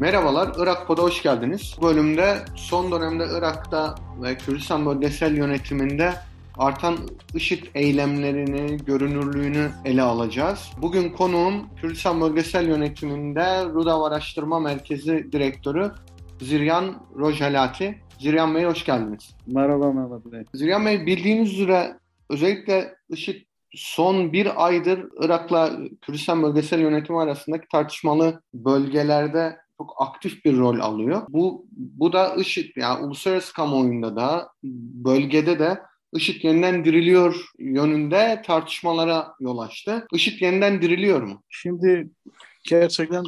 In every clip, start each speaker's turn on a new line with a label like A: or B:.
A: Merhabalar, Irak Pod'a hoş geldiniz. Bu bölümde son dönemde Irak'ta ve Kürdistan bölgesel yönetiminde artan IŞİD eylemlerini, görünürlüğünü ele alacağız. Bugün konuğum Kürdistan bölgesel yönetiminde Rudav Araştırma Merkezi Direktörü Ziryan Rojalati. Ziryan Bey hoş geldiniz.
B: Merhaba Mehmet Bey.
A: Ziryan Bey bildiğiniz üzere özellikle IŞİD son bir aydır Irak'la Kürdistan bölgesel yönetimi arasındaki tartışmalı bölgelerde çok aktif bir rol alıyor. Bu bu da IŞİD yani uluslararası kamuoyunda da bölgede de IŞİD yeniden diriliyor yönünde tartışmalara yol açtı. IŞİD yeniden diriliyor mu?
B: Şimdi gerçekten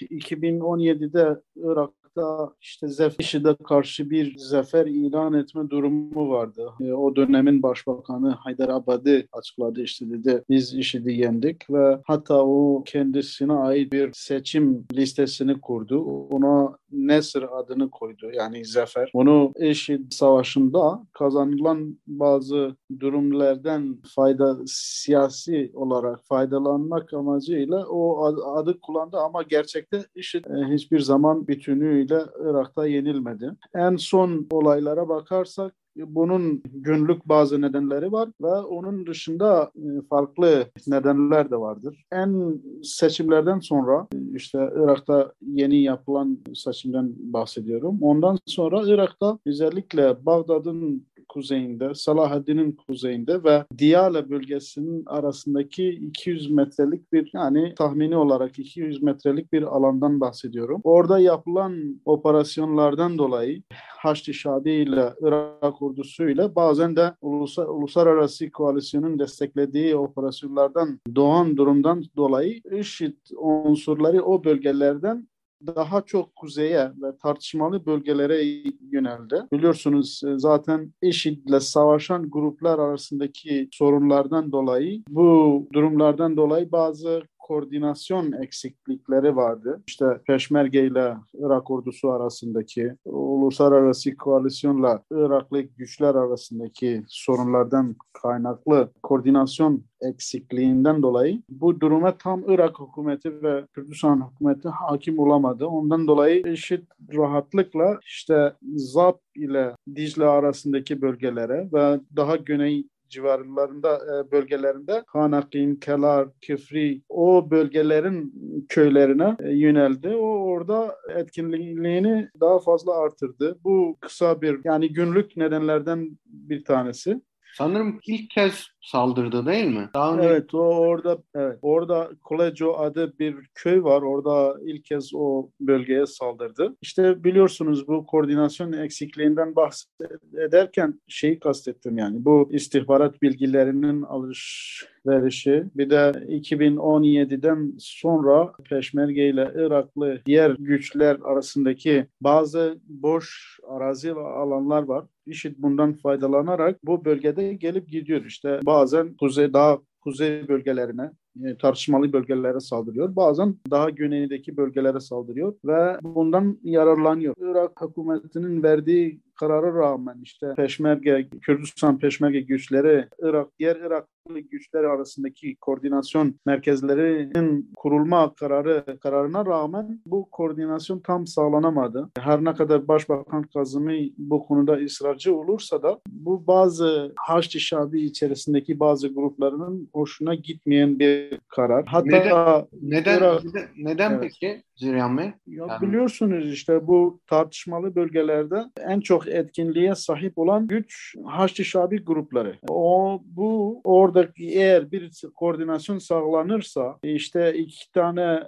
B: 2017'de Irak Irak'ta işte IŞİD'e karşı bir zafer ilan etme durumu vardı. E, o dönemin başbakanı Haydar Abadi açıkladı işte dedi biz IŞİD'i yendik ve hatta o kendisine ait bir seçim listesini kurdu. Ona Nesr adını koydu yani zafer. Onu IŞİD savaşında kazanılan bazı durumlardan fayda siyasi olarak faydalanmak amacıyla o adı kullandı ama gerçekte IŞİD e, hiçbir zaman bütünüyle Irak'ta yenilmedi. En son olaylara bakarsak bunun günlük bazı nedenleri var ve onun dışında e, farklı nedenler de vardır. En seçimlerden sonra işte Irak'ta yeni yapılan seçimden bahsediyorum. Ondan sonra Irak'ta özellikle Bağdat'ın kuzeyinde, Salahaddin'in kuzeyinde ve Diyala bölgesinin arasındaki 200 metrelik bir yani tahmini olarak 200 metrelik bir alandan bahsediyorum. Orada yapılan operasyonlardan dolayı Haçlı Şadi ile Irak ordusu ile bazen de ulusal, uluslararası koalisyonun desteklediği operasyonlardan doğan durumdan dolayı IŞİD unsurları o bölgelerden daha çok kuzeye ve tartışmalı bölgelere yöneldi. Biliyorsunuz e, zaten IŞİD ile savaşan gruplar arasındaki sorunlardan dolayı bu durumlardan dolayı bazı koordinasyon eksiklikleri vardı. İşte Peşmerge ile Irak ordusu arasındaki, uluslararası koalisyonla Iraklı güçler arasındaki sorunlardan kaynaklı koordinasyon eksikliğinden dolayı bu duruma tam Irak hükümeti ve Kürdistan hükümeti hakim olamadı. Ondan dolayı eşit rahatlıkla işte Zap ile Dicle arasındaki bölgelere ve daha güney civarlarında e, bölgelerinde Hanakin, Kelar, Kefri o bölgelerin köylerine e, yöneldi. O orada etkinliğini daha fazla artırdı. Bu kısa bir yani günlük nedenlerden bir tanesi.
A: Sanırım ilk kez saldırdı değil mi?
B: Daha önce... Evet o orada evet orada Koleco adı bir köy var. Orada ilk kez o bölgeye saldırdı. İşte biliyorsunuz bu koordinasyon eksikliğinden bahsederken şeyi kastettim yani bu istihbarat bilgilerinin alış verişi bir de 2017'den sonra Peşmerge ile Iraklı diğer güçler arasındaki bazı boş arazi ve alanlar var. IŞİD bundan faydalanarak bu bölgede gelip gidiyor. İşte bazen kuzey daha kuzey bölgelerine e, tartışmalı bölgelere saldırıyor. Bazen daha güneydeki bölgelere saldırıyor ve bundan yararlanıyor. Irak hükümetinin verdiği karara rağmen işte Peşmerge, Kürdistan Peşmerge güçleri, Irak, diğer Iraklı güçler arasındaki koordinasyon merkezlerinin kurulma kararı kararına rağmen bu koordinasyon tam sağlanamadı. Her ne kadar Başbakan Kazımı bu konuda ısrarcı olursa da bu bazı Haçlı Şabi içerisindeki bazı gruplarının hoşuna gitmeyen bir karar.
A: Hatta neden neden, Irak, neden evet. peki Ziryan Bey?
B: Ya yani... Biliyorsunuz işte bu tartışmalı bölgelerde en çok etkinliğe sahip olan güç Haçlı Şabi grupları. O bu orada eğer bir koordinasyon sağlanırsa işte iki tane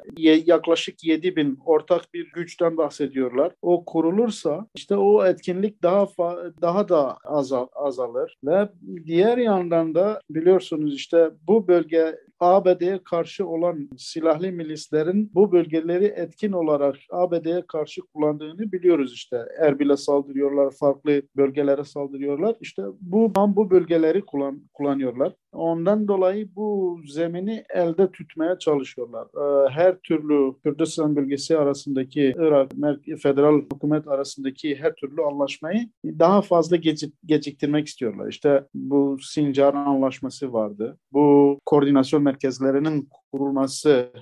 B: yaklaşık 7 bin ortak bir güçten bahsediyorlar. O kurulursa işte o etkinlik daha daha da azal azalır ve diğer yandan da biliyorsunuz işte bu bölge ABD'ye karşı olan silahlı milislerin bu bölgeleri etkin olarak ABD'ye karşı kullandığını biliyoruz işte. Erbil'e saldırıyorlar, farklı bölgelere saldırıyorlar. İşte bu bu bölgeleri kullan, kullanıyorlar. Ondan dolayı bu zemini elde tutmaya çalışıyorlar. Ee, her türlü Kürdistan bölgesi arasındaki Irak federal hükümet arasındaki her türlü anlaşmayı daha fazla gecik, geciktirmek istiyorlar. İşte bu Sincar anlaşması vardı. Bu koordinasyon merkezlerinin kurulması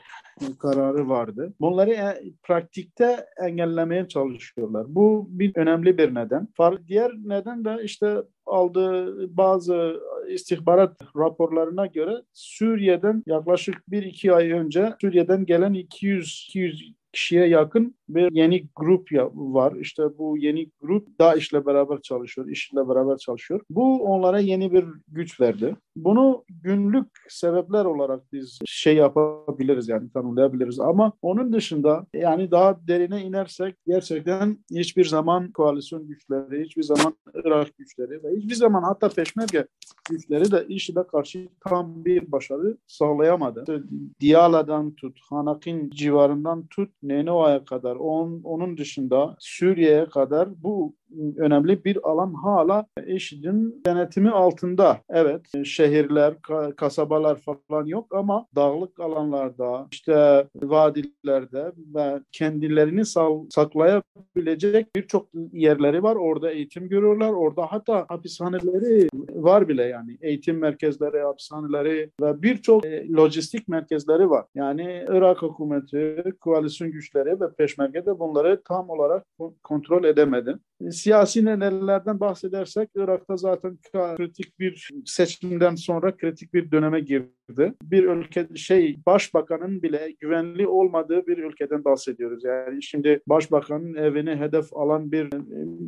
B: kararı vardı. Bunları e, pratikte engellemeye çalışıyorlar. Bu bir önemli bir neden. Diğer neden de işte aldığı bazı istihbarat raporlarına göre Suriye'den yaklaşık bir iki ay önce Suriye'den gelen 200 200 kişiye yakın bir yeni grup var. İşte bu yeni grup DAEŞ'le beraber çalışıyor, IŞİD'le beraber çalışıyor. Bu onlara yeni bir güç verdi. Bunu günlük sebepler olarak biz şey yapabiliriz yani tanımlayabiliriz ama onun dışında yani daha derine inersek gerçekten hiçbir zaman koalisyon güçleri, hiçbir zaman Irak güçleri ve hiçbir zaman hatta Peşmerge güçleri de IŞİD'e karşı tam bir başarı sağlayamadı. Diyala'dan tut, Hanakin civarından tut, Nenoa'ya kadar, on, onun dışında Suriye'ye kadar bu önemli bir alan hala IŞİD'in denetimi altında. Evet şehirler, kasabalar falan yok ama dağlık alanlarda, işte vadilerde ve kendilerini saklayabilecek birçok yerleri var. Orada eğitim görüyorlar. Orada hatta hapishaneleri var bile yani. Eğitim merkezleri, hapishaneleri ve birçok e, lojistik merkezleri var. Yani Irak hükümeti, koalisyon güçleri ve peşmerge de bunları tam olarak kontrol edemedi siyasi nedenlerden bahsedersek Irak'ta zaten kritik bir seçimden sonra kritik bir döneme girdi. Bir ülke şey başbakanın bile güvenli olmadığı bir ülkeden bahsediyoruz. Yani şimdi başbakanın evini hedef alan bir e,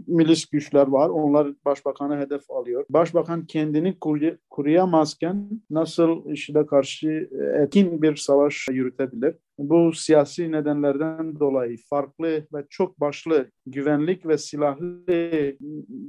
B: milis güçler var. Onlar başbakanı hedef alıyor. Başbakan kendini kuruyamazken nasıl işine karşı etkin bir savaş yürütebilir? Bu siyasi nedenlerden dolayı farklı ve çok başlı güvenlik ve silahlı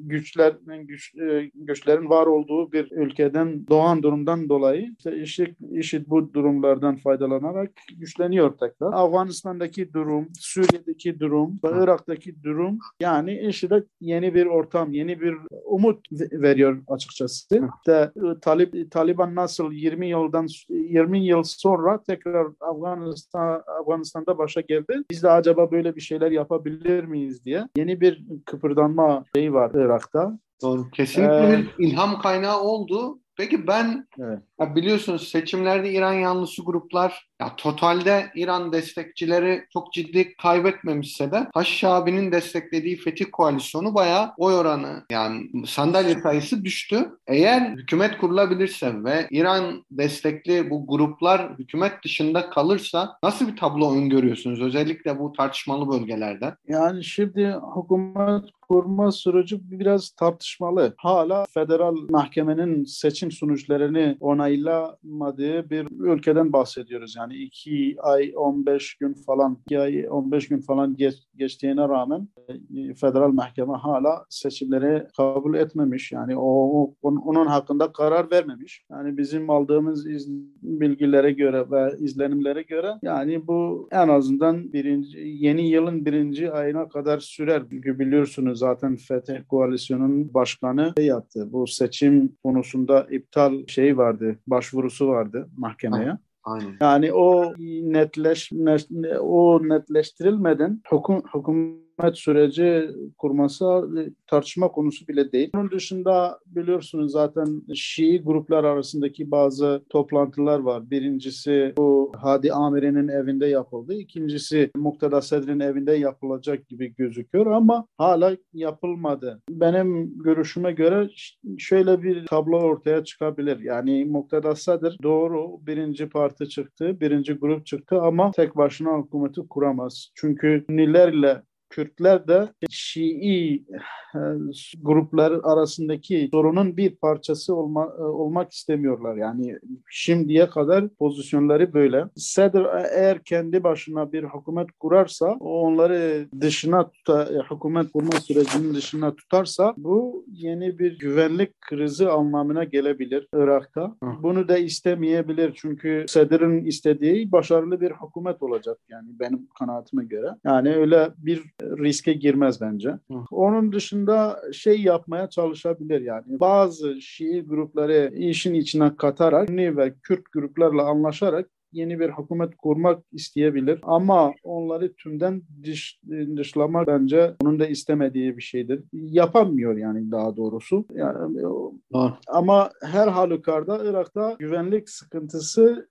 B: güçlerin güç, e, güçlerin var olduğu bir ülkeden doğan durumdan dolayı işte IŞİD, IŞİD bu durumlardan faydalanarak güçleniyor tekrar. Afganistan'daki durum, Suriye'deki durum ve Irak'taki durum yani IŞİD'e yeni bir ortam, yeni bir umut veriyor açıkçası. İşte, Talib, Taliban nasıl 20 yıldan 20 yıl sonra tekrar Afganistan Afganistan'da başa geldi. Biz de acaba böyle bir şeyler yapabilir miyiz diye. Yeni bir kıpırdanma şeyi var Irak'ta.
A: Doğru. Kesinlikle ee, bir ilham kaynağı oldu. Peki ben evet. ya biliyorsunuz seçimlerde İran yanlısı gruplar ya totalde İran destekçileri çok ciddi kaybetmemişse de Haşhabi'nin desteklediği Fetih Koalisyonu bayağı oy oranı yani sandalye sayısı düştü. Eğer hükümet kurulabilirse ve İran destekli bu gruplar hükümet dışında kalırsa nasıl bir tablo öngörüyorsunuz? Özellikle bu tartışmalı bölgelerde.
B: Yani şimdi hükümet kurma süreci biraz tartışmalı. Hala federal mahkemenin seçim sonuçlarını onaylamadığı bir ülkeden bahsediyoruz. Yani 2 ay 15 gün falan 2 ay 15 gün falan geç, geçtiğine rağmen e, federal mahkeme hala seçimleri kabul etmemiş. Yani o onun hakkında karar vermemiş. Yani bizim aldığımız iz, bilgilere göre ve izlenimlere göre yani bu en azından birinci yeni yılın birinci ayına kadar sürer. Çünkü biliyorsunuz zaten Fetih Koalisyonu'nun başkanı şey yaptı. Bu seçim konusunda iptal şey vardı, başvurusu vardı mahkemeye. Aynen. Yani o netleş o netleştirilmeden hüküm, hüküm hükümet süreci kurması tartışma konusu bile değil. Bunun dışında biliyorsunuz zaten Şii gruplar arasındaki bazı toplantılar var. Birincisi bu Hadi Amire'nin evinde yapıldı. İkincisi Mukteda Sedri'nin evinde yapılacak gibi gözüküyor ama hala yapılmadı. Benim görüşüme göre şöyle bir tablo ortaya çıkabilir. Yani Mukteda Sedr doğru birinci parti çıktı, birinci grup çıktı ama tek başına hükümeti kuramaz. Çünkü Nilerle Kürtler de Şii e, gruplar arasındaki sorunun bir parçası olma, e, olmak istemiyorlar. Yani şimdiye kadar pozisyonları böyle. Sadr eğer kendi başına bir hükümet kurarsa, onları dışına tuta, e, hükümet kurma sürecinin dışına tutarsa bu yeni bir güvenlik krizi anlamına gelebilir Irak'ta. Bunu da istemeyebilir çünkü Sadr'ın istediği başarılı bir hükümet olacak yani benim kanaatime göre. Yani öyle bir riske girmez bence. Hı. Onun dışında şey yapmaya çalışabilir yani. Bazı Şii grupları işin içine katarak Sünni ve Kürt gruplarla anlaşarak yeni bir hükümet kurmak isteyebilir. Ama onları tümden dış, dışlamak bence onun da istemediği bir şeydir. Yapamıyor yani daha doğrusu. Yani, ama her halükarda Irak'ta güvenlik sıkıntısı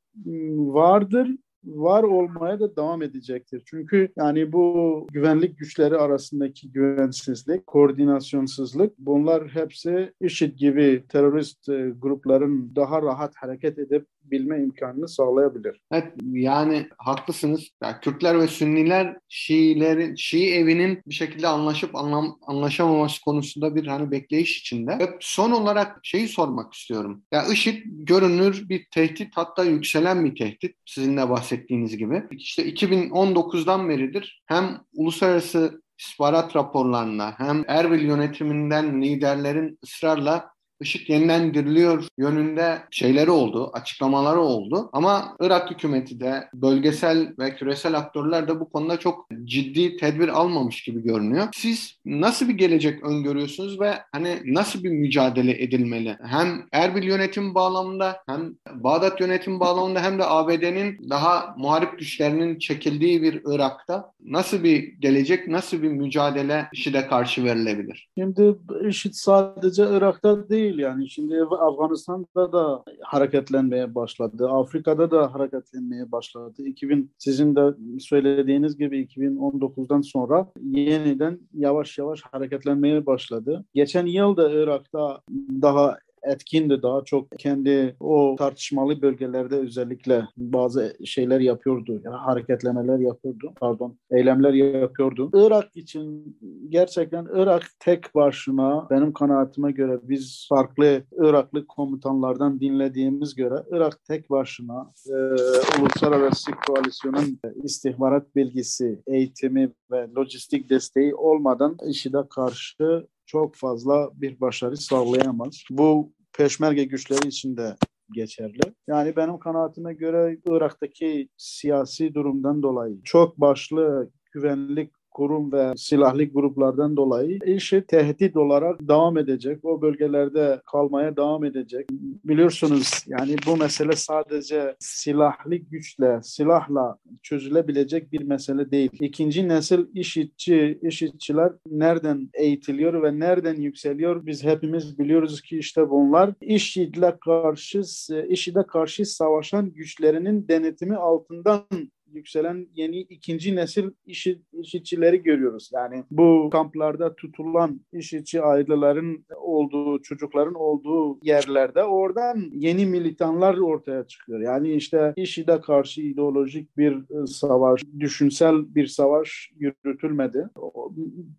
B: vardır var olmaya da devam edecektir. Çünkü yani bu güvenlik güçleri arasındaki güvensizlik, koordinasyonsuzluk bunlar hepsi IŞİD gibi terörist e, grupların daha rahat hareket edip bilme imkanını sağlayabilir.
A: Evet yani haklısınız. Yani Kürtler ve Sünniler Şiilerin Şii evinin bir şekilde anlaşıp anlam, anlaşamaması konusunda bir hani bekleyiş içinde. Ve son olarak şeyi sormak istiyorum. Ya IŞİD görünür bir tehdit hatta yükselen bir tehdit sizin de bahsettiğiniz gibi. İşte 2019'dan beridir hem uluslararası istihbarat raporlarında hem Erbil yönetiminden liderlerin ısrarla IŞİD yeniden diriliyor yönünde şeyleri oldu, açıklamaları oldu. Ama Irak hükümeti de bölgesel ve küresel aktörler de bu konuda çok ciddi tedbir almamış gibi görünüyor. Siz nasıl bir gelecek öngörüyorsunuz ve hani nasıl bir mücadele edilmeli? Hem Erbil yönetim bağlamında hem Bağdat yönetim bağlamında hem de ABD'nin daha muharip güçlerinin çekildiği bir Irak'ta nasıl bir gelecek, nasıl bir mücadele IŞİD'e karşı verilebilir?
B: Şimdi IŞİD sadece Irak'ta değil değil yani. Şimdi Afganistan'da da hareketlenmeye başladı. Afrika'da da hareketlenmeye başladı. 2000 sizin de söylediğiniz gibi 2019'dan sonra yeniden yavaş yavaş hareketlenmeye başladı. Geçen yıl da Irak'ta daha etkindi daha çok kendi o tartışmalı bölgelerde özellikle bazı şeyler yapıyordu. Yani hareketlemeler yapıyordu. Pardon, eylemler yapıyordu. Irak için gerçekten Irak tek başına benim kanaatime göre biz farklı Iraklı komutanlardan dinlediğimiz göre Irak tek başına e, uluslararası koalisyonun istihbarat bilgisi, eğitimi ve lojistik desteği olmadan IŞİD'e karşı çok fazla bir başarı sağlayamaz. Bu peşmerge güçleri için de geçerli. Yani benim kanaatime göre Irak'taki siyasi durumdan dolayı çok başlı güvenlik kurum ve silahlı gruplardan dolayı işi tehdit olarak devam edecek. O bölgelerde kalmaya devam edecek. Biliyorsunuz yani bu mesele sadece silahlı güçle, silahla çözülebilecek bir mesele değil. İkinci nesil işitçi, işitçiler nereden eğitiliyor ve nereden yükseliyor? Biz hepimiz biliyoruz ki işte bunlar IŞİD'le karşı, IŞİD'e karşı savaşan güçlerinin denetimi altından yükselen yeni ikinci nesil işi, işitçileri görüyoruz. Yani bu kamplarda tutulan işitçi ailelerin olduğu, çocukların olduğu yerlerde oradan yeni militanlar ortaya çıkıyor. Yani işte IŞİD'e karşı ideolojik bir e, savaş, düşünsel bir savaş yürütülmedi.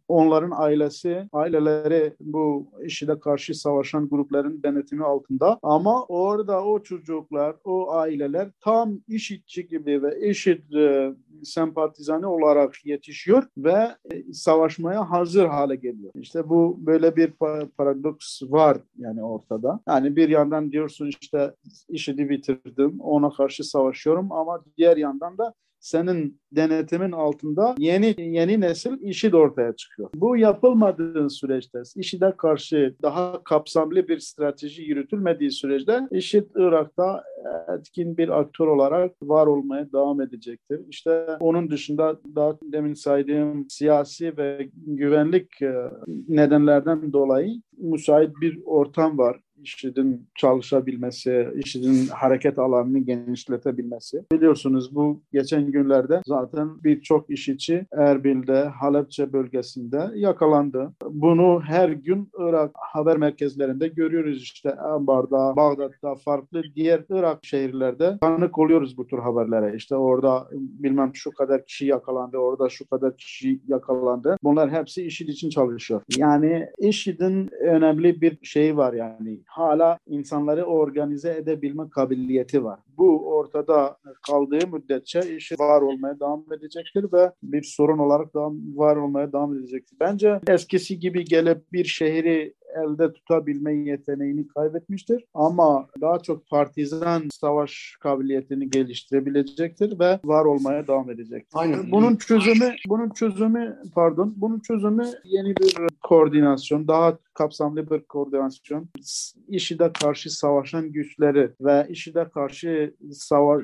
B: Onların ailesi, aileleri bu IŞİD'e karşı savaşan grupların denetimi altında ama orada o çocuklar, o aileler tam IŞİD'ci gibi ve IŞİD e, sempatizanı olarak yetişiyor ve e, savaşmaya hazır hale geliyor. İşte bu böyle bir paradoks var yani ortada. Yani bir yandan diyorsun işte işini bitirdim, ona karşı savaşıyorum ama diğer yandan da senin denetimin altında yeni yeni nesil işi de ortaya çıkıyor. Bu yapılmadığı süreçte işi de karşı daha kapsamlı bir strateji yürütülmediği sürece IŞİD Irak'ta etkin bir aktör olarak var olmaya devam edecektir. İşte onun dışında daha demin saydığım siyasi ve güvenlik e, nedenlerden dolayı müsait bir ortam var. IŞİD'in çalışabilmesi, IŞİD'in hareket alanını genişletebilmesi. Biliyorsunuz bu geçen günlerde zaten birçok IŞİD'çi Erbil'de, Halepçe bölgesinde yakalandı. Bunu her gün Irak haber merkezlerinde görüyoruz işte Ambar'da, Bağdat'ta, farklı diğer Irak şehirlerde tanık oluyoruz bu tür haberlere. İşte orada bilmem şu kadar kişi yakalandı, orada şu kadar kişi yakalandı. Bunlar hepsi IŞİD için çalışıyor. Yani IŞİD'in önemli bir şeyi var yani hala insanları organize edebilme kabiliyeti var. Bu ortada kaldığı müddetçe işi var olmaya devam edecektir ve bir sorun olarak devam, var olmaya devam edecektir. Bence eskisi gibi gelip bir şehri elde tutabilme yeteneğini kaybetmiştir. Ama daha çok partizan savaş kabiliyetini geliştirebilecektir ve var olmaya devam edecektir. Aynen. Bunun çözümü bunun çözümü pardon bunun çözümü yeni bir koordinasyon, daha kapsamlı bir koordinasyon, IŞİD'e karşı savaşan güçleri ve IŞİD'e karşı savaş,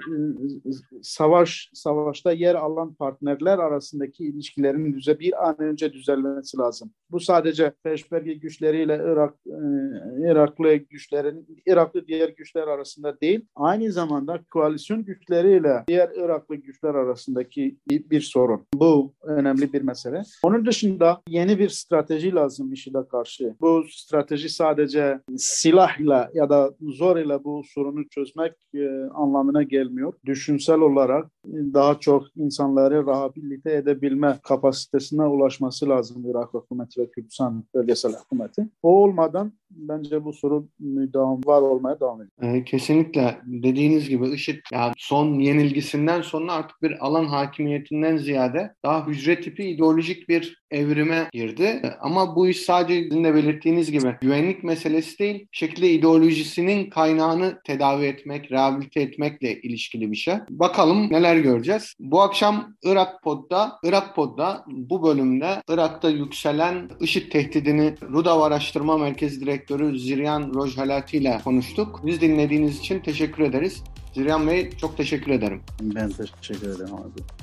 B: savaş savaşta yer alan partnerler arasındaki ilişkilerin düze bir an önce düzelmesi lazım. Bu sadece peşmerge güçleriyle Irak e, Iraklı güçlerin Iraklı diğer güçler arasında değil, aynı zamanda koalisyon güçleriyle diğer Iraklı güçler arasındaki bir, sorun. Bu önemli bir mesele. Onun dışında yeni bir strateji lazım IŞİD'e karşı. Bu strateji sadece silahla ya da zor ile bu sorunu çözmek e, anlamına gelmiyor. Düşünsel olarak daha çok insanları rehabilite edebilme kapasitesine ulaşması lazım Irak hükümeti ve Kürdistan bölgesel hükümeti. O olmadan bence bu sorun devam var olmaya devam ediyor.
A: Ee, kesinlikle dediğiniz gibi IŞİD yani son yenilgisinden sonra artık bir alan hakimiyetinden ziyade daha hücre tipi ideolojik bir evrime girdi. Ee, ama bu iş sadece sizin de belirttiğiniz gibi güvenlik meselesi değil, şekilde ideolojisinin kaynağını tedavi etmek, rehabilite etmekle ilişkili bir şey. Bakalım neler göreceğiz. Bu akşam Irak Pod'da, Irak Pod'da bu bölümde Irak'ta yükselen IŞİD tehdidini Rudav Araştırma Merkezi Direktörü Ziryan Rojhalati ile konuştuk. Biz dinlediğiniz için teşekkür ederiz. Ziryan Bey çok teşekkür ederim.
B: Ben teşekkür ederim abi.